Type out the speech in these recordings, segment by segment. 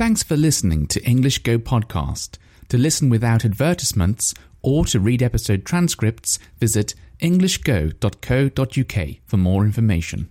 Thanks for listening to English Go Podcast. To listen without advertisements or to read episode transcripts, visit englishgo.co.uk for more information.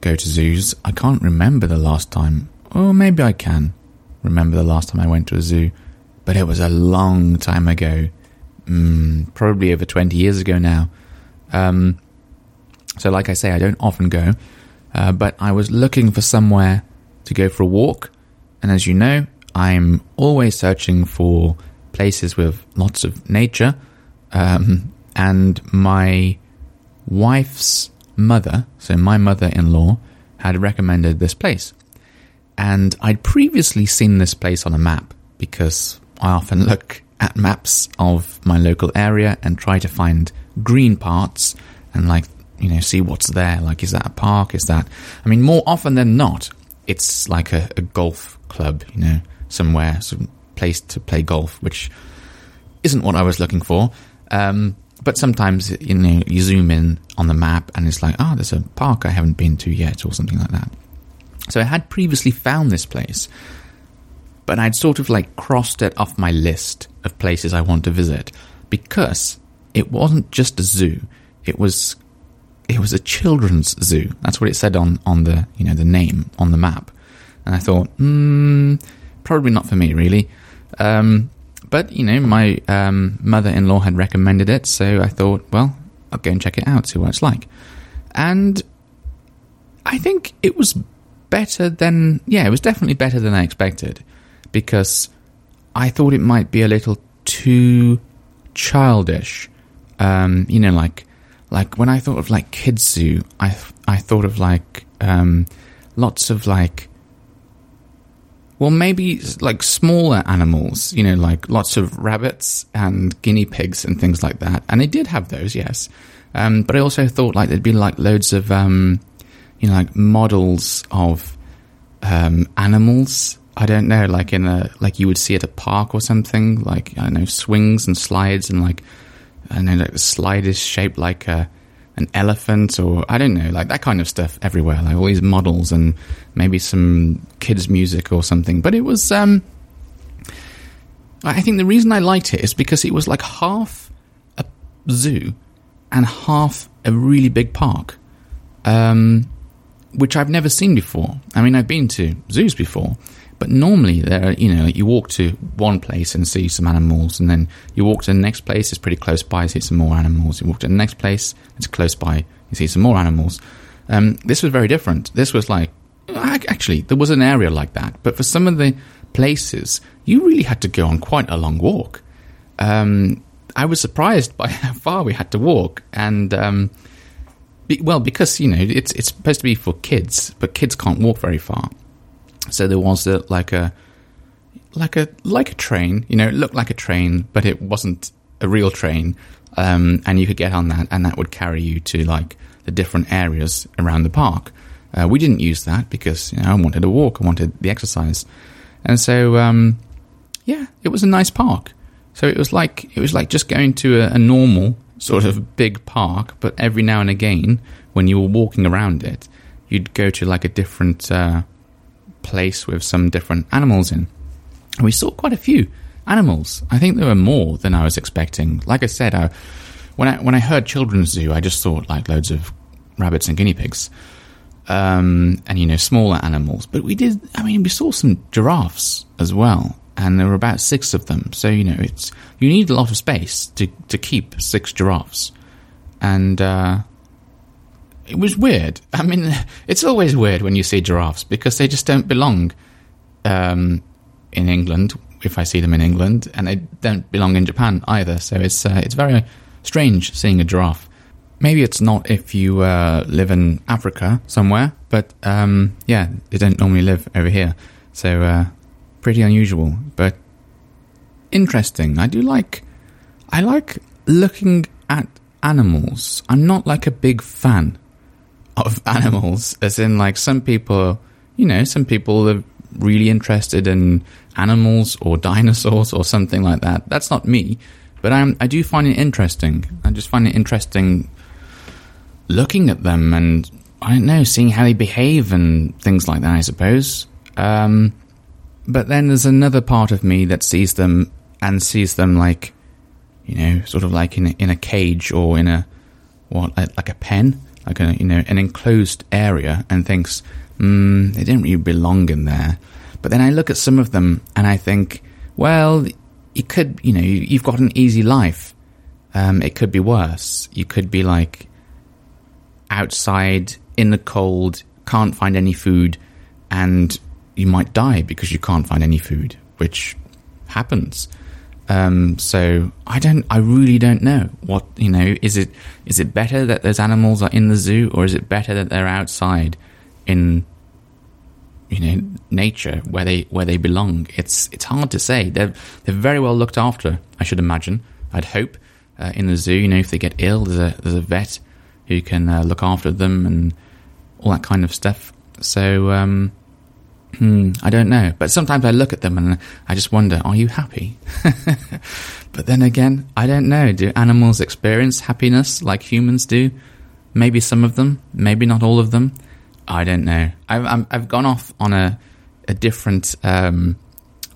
go to zoos. I can't remember the last time, or maybe I can remember the last time I went to a zoo, but it was a long time ago, mm, probably over 20 years ago now. Um, so, like I say, I don't often go, uh, but I was looking for somewhere to go for a walk, and as you know, I'm always searching for places with lots of nature, um, and my wife's mother, so my mother in law, had recommended this place. And I'd previously seen this place on a map because I often look at maps of my local area and try to find green parts and, like, you know, see what's there. Like, is that a park? Is that. I mean, more often than not, it's like a, a golf club, you know, somewhere, some place to play golf, which isn't what I was looking for. Um, but sometimes you know you zoom in on the map and it's like, oh, there's a park I haven't been to yet, or something like that. So I had previously found this place, but I'd sort of like crossed it off my list of places I want to visit because it wasn't just a zoo; it was it was a children's zoo. That's what it said on on the you know the name on the map, and I thought, hmm, probably not for me, really. Um, but, you know, my um, mother in law had recommended it, so I thought, well, I'll go and check it out, see what it's like. And I think it was better than, yeah, it was definitely better than I expected because I thought it might be a little too childish. Um, you know, like, like when I thought of like kids zoo, I I thought of like um, lots of like well, maybe like smaller animals, you know, like lots of rabbits and guinea pigs and things like that. And it did have those, yes. Um, but I also thought like there'd be like loads of, um, you know, like models of um, animals. I don't know, like in a like you would see at a park or something. Like I don't know, swings and slides and like I don't know, like the slide is shaped like a an elephant or I don't know, like that kind of stuff everywhere, like all these models and maybe some kids' music or something. But it was, um, I think the reason I liked it is because it was like half a zoo and half a really big park, um, which I've never seen before. I mean, I've been to zoos before, but normally, there, you know, you walk to one place and see some animals, and then you walk to the next place. It's pretty close by. See some more animals. You walk to the next place. It's close by. You see some more animals. Um, this was very different. This was like actually there was an area like that, but for some of the places, you really had to go on quite a long walk. Um, I was surprised by how far we had to walk, and um, be, well, because you know it's it's supposed to be for kids, but kids can't walk very far. So there was a, like a like a like a train. You know, it looked like a train, but it wasn't a real train. Um, and you could get on that, and that would carry you to like the different areas around the park. Uh, we didn't use that because you know, I wanted to walk, I wanted the exercise, and so um, yeah, it was a nice park. So it was like it was like just going to a, a normal sort of big park, but every now and again, when you were walking around it, you'd go to like a different uh, place with some different animals in. And we saw quite a few animals. I think there were more than I was expecting. Like I said, I, when I when I heard children's zoo, I just thought like loads of rabbits and guinea pigs, um, and you know smaller animals. But we did. I mean, we saw some giraffes as well, and there were about six of them. So you know, it's you need a lot of space to to keep six giraffes, and uh, it was weird. I mean, it's always weird when you see giraffes because they just don't belong um, in England. If I see them in England, and they don't belong in Japan either, so it's uh, it's very strange seeing a giraffe. Maybe it's not if you uh, live in Africa somewhere, but um, yeah, they don't normally live over here, so uh, pretty unusual, but interesting. I do like I like looking at animals. I'm not like a big fan of animals, as in like some people, you know, some people are really interested in animals or dinosaurs or something like that. That's not me, but I'm, I do find it interesting. I just find it interesting looking at them and I don't know, seeing how they behave and things like that. I suppose. Um, but then there's another part of me that sees them and sees them like, you know, sort of like in a, in a cage or in a what, like a pen, like a you know an enclosed area, and thinks, hmm, they didn't really belong in there. But then I look at some of them and I think, well, you could, you know, you've got an easy life. Um, it could be worse. You could be like outside in the cold, can't find any food, and you might die because you can't find any food, which happens. Um, so I don't, I really don't know what you know. Is it is it better that those animals are in the zoo, or is it better that they're outside in you know nature where they where they belong? It's it's hard to say. They're they're very well looked after. I should imagine. I'd hope uh, in the zoo. You know, if they get ill, there's a there's a vet who can uh, look after them and all that kind of stuff. So um, Hmm, I don't know. But sometimes I look at them and I just wonder, are you happy? but then again, I don't know. Do animals experience happiness like humans do? Maybe some of them, maybe not all of them. I don't know. I've, I've gone off on a, a different, um,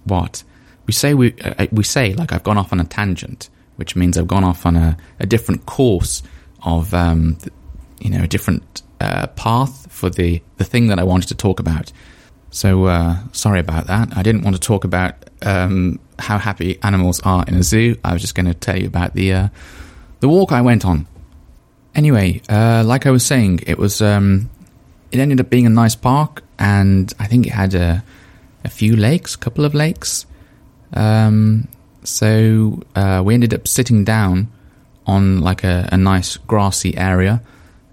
what? We say, we, uh, we say, like, I've gone off on a tangent, which means I've gone off on a, a different course of, um, you know, a different uh, path for the, the thing that I wanted to talk about. So uh, sorry about that. I didn't want to talk about um, how happy animals are in a zoo. I was just going to tell you about the uh, the walk I went on. Anyway, uh, like I was saying, it was um, it ended up being a nice park, and I think it had a a few lakes, a couple of lakes. Um, so uh, we ended up sitting down on like a, a nice grassy area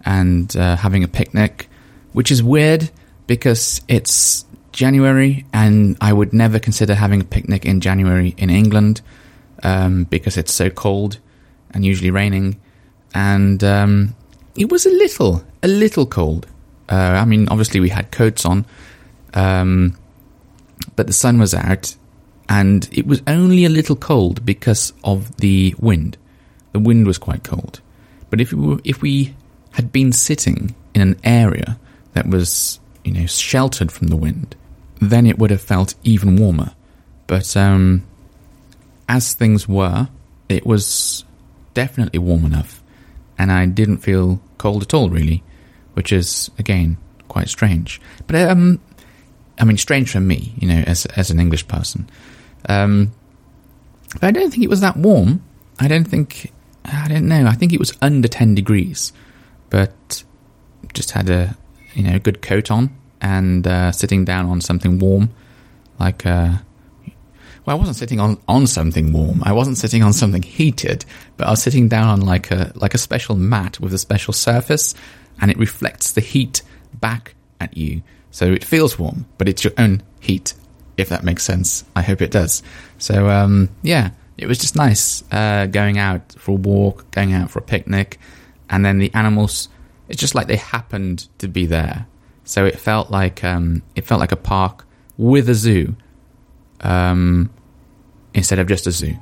and uh, having a picnic, which is weird because it's January, and I would never consider having a picnic in January in England um, because it's so cold and usually raining. And um, it was a little, a little cold. Uh, I mean, obviously we had coats on, um, but the sun was out, and it was only a little cold because of the wind. The wind was quite cold. But if we were, if we had been sitting in an area that was you know sheltered from the wind, then it would have felt even warmer. But um, as things were, it was definitely warm enough, and I didn't feel cold at all, really, which is again quite strange. But um, I mean, strange for me, you know, as as an English person. Um, but I don't think it was that warm. I don't think. I don't know. I think it was under ten degrees, but just had a you know good coat on and uh, sitting down on something warm, like uh, well, I wasn't sitting on, on something warm. I wasn't sitting on something heated, but I was sitting down on like a like a special mat with a special surface, and it reflects the heat back at you, so it feels warm, but it's your own heat. If that makes sense, I hope it does. So um, yeah, it was just nice uh, going out for a walk, going out for a picnic, and then the animals. It's just like they happened to be there so it felt like um, it felt like a park with a zoo um, instead of just a zoo.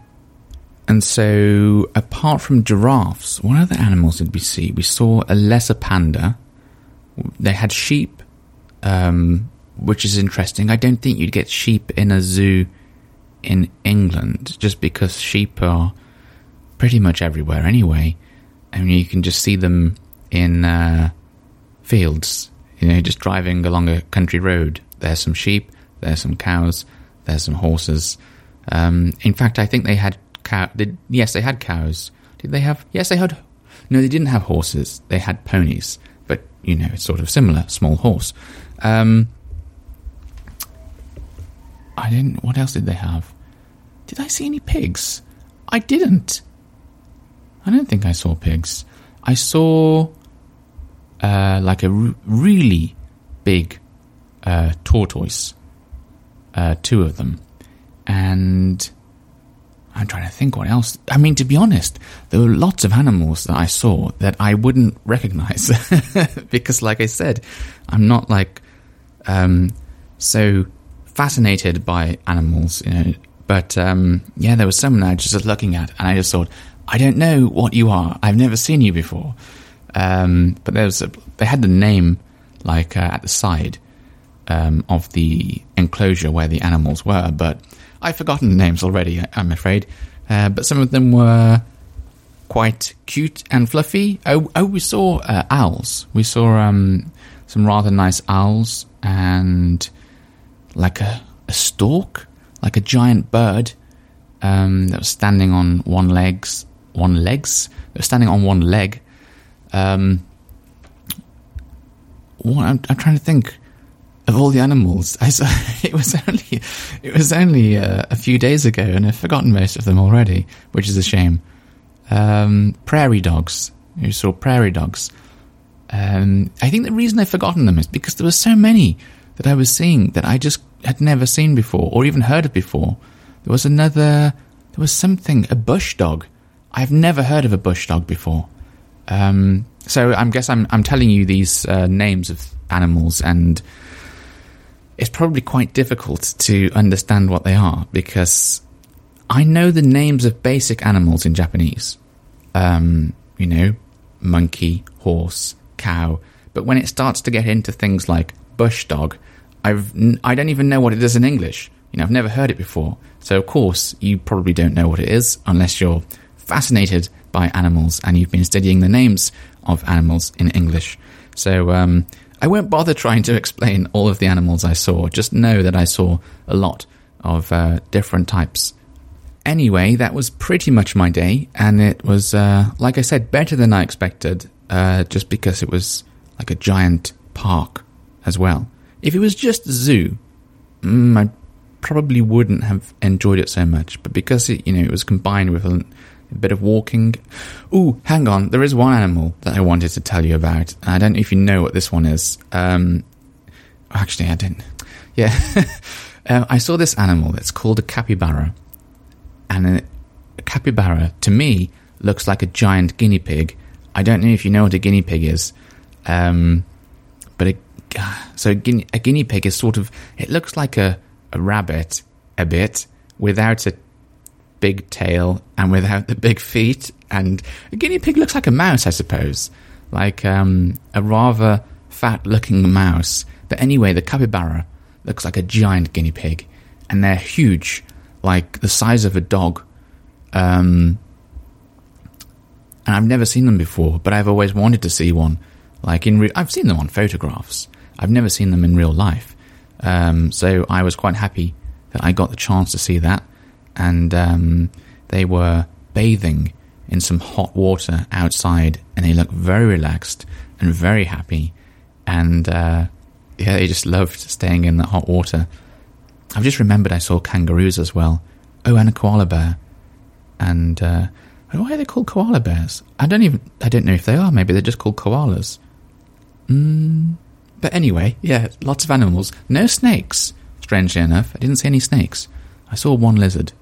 And so, apart from giraffes, what other animals did we see? We saw a lesser panda. They had sheep, um, which is interesting. I don't think you'd get sheep in a zoo in England just because sheep are pretty much everywhere anyway. I mean, you can just see them in uh, fields, you know, just driving along a country road. There's some sheep, there's some cows, there's some horses. Um, in fact, I think they had cow. Did, yes, they had cows. Did they have? Yes, they had. No, they didn't have horses. They had ponies, but you know, it's sort of similar. Small horse. Um, I didn't. What else did they have? Did I see any pigs? I didn't. I don't think I saw pigs. I saw uh, like a r- really big uh, tortoise, uh, two of them, and I'm trying to think what else. I mean, to be honest, there were lots of animals that I saw that I wouldn't recognize because, like I said, I'm not like um, so fascinated by animals, you know. But um, yeah, there was someone I was just looking at, and I just thought, I don't know what you are. I've never seen you before. Um, but there was a, they had the name like uh, at the side um, of the enclosure where the animals were, but I've forgotten the names already, I'm afraid. Uh, but some of them were quite cute and fluffy. Oh, oh we saw uh, owls. We saw um, some rather nice owls and like a, a stork, like a giant bird um, that was standing on one legs, one legs. That was standing on one leg. Um, what I'm, I'm trying to think of all the animals. I saw, it was only it was only uh, a few days ago, and I've forgotten most of them already, which is a shame. Um, prairie dogs. You saw prairie dogs. Um, I think the reason I've forgotten them is because there were so many that I was seeing that I just had never seen before or even heard of before. There was another. There was something a bush dog. I've never heard of a bush dog before. Um, so I guess I'm I'm telling you these uh, names of animals and it's probably quite difficult to understand what they are because I know the names of basic animals in Japanese. Um, you know, monkey, horse, cow. But when it starts to get into things like bush dog, I've I don't even know what it is in English. You know, I've never heard it before. So of course, you probably don't know what it is unless you're fascinated by animals and you've been studying the names of animals in English. So um, I won't bother trying to explain all of the animals I saw, just know that I saw a lot of uh, different types. Anyway, that was pretty much my day, and it was, uh, like I said, better than I expected, uh, just because it was like a giant park as well. If it was just a zoo, mm, I probably wouldn't have enjoyed it so much, but because it, you know, it was combined with a, a bit of walking. Ooh, hang on. There is one animal that I wanted to tell you about. I don't know if you know what this one is. Um, actually, I didn't. Yeah. uh, I saw this animal that's called a capybara. And a, a capybara, to me, looks like a giant guinea pig. I don't know if you know what a guinea pig is. Um, but a, so a guinea, a guinea pig is sort of, it looks like a, a rabbit a bit without a big tail and without the big feet. And a guinea pig looks like a mouse, I suppose, like um, a rather fat looking mouse. But anyway, the capybara looks like a giant guinea pig, and they're huge, like the size of a dog. Um, and I've never seen them before, but I've always wanted to see one. Like in, re- I've seen them on photographs. I've never seen them in real life. Um, so I was quite happy that I got the chance to see that and um, they were bathing in some hot water outside, and they looked very relaxed and very happy, and uh, yeah, they just loved staying in the hot water. I've just remembered I saw kangaroos as well. Oh, and a koala bear, and uh, why are they called koala bears? I don't even I don't know if they are. Maybe they're just called koalas. Mm, but anyway, yeah, lots of animals. No snakes. Strangely enough, I didn't see any snakes. I saw one lizard.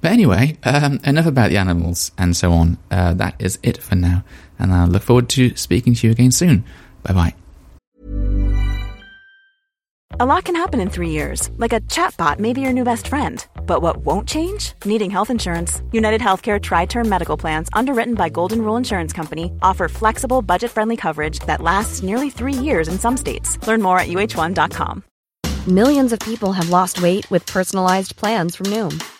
But anyway, um, enough about the animals and so on. Uh, that is it for now. And I look forward to speaking to you again soon. Bye bye. A lot can happen in three years, like a chatbot may be your new best friend. But what won't change? Needing health insurance. United Healthcare Tri Term Medical Plans, underwritten by Golden Rule Insurance Company, offer flexible, budget friendly coverage that lasts nearly three years in some states. Learn more at uh1.com. Millions of people have lost weight with personalized plans from Noom,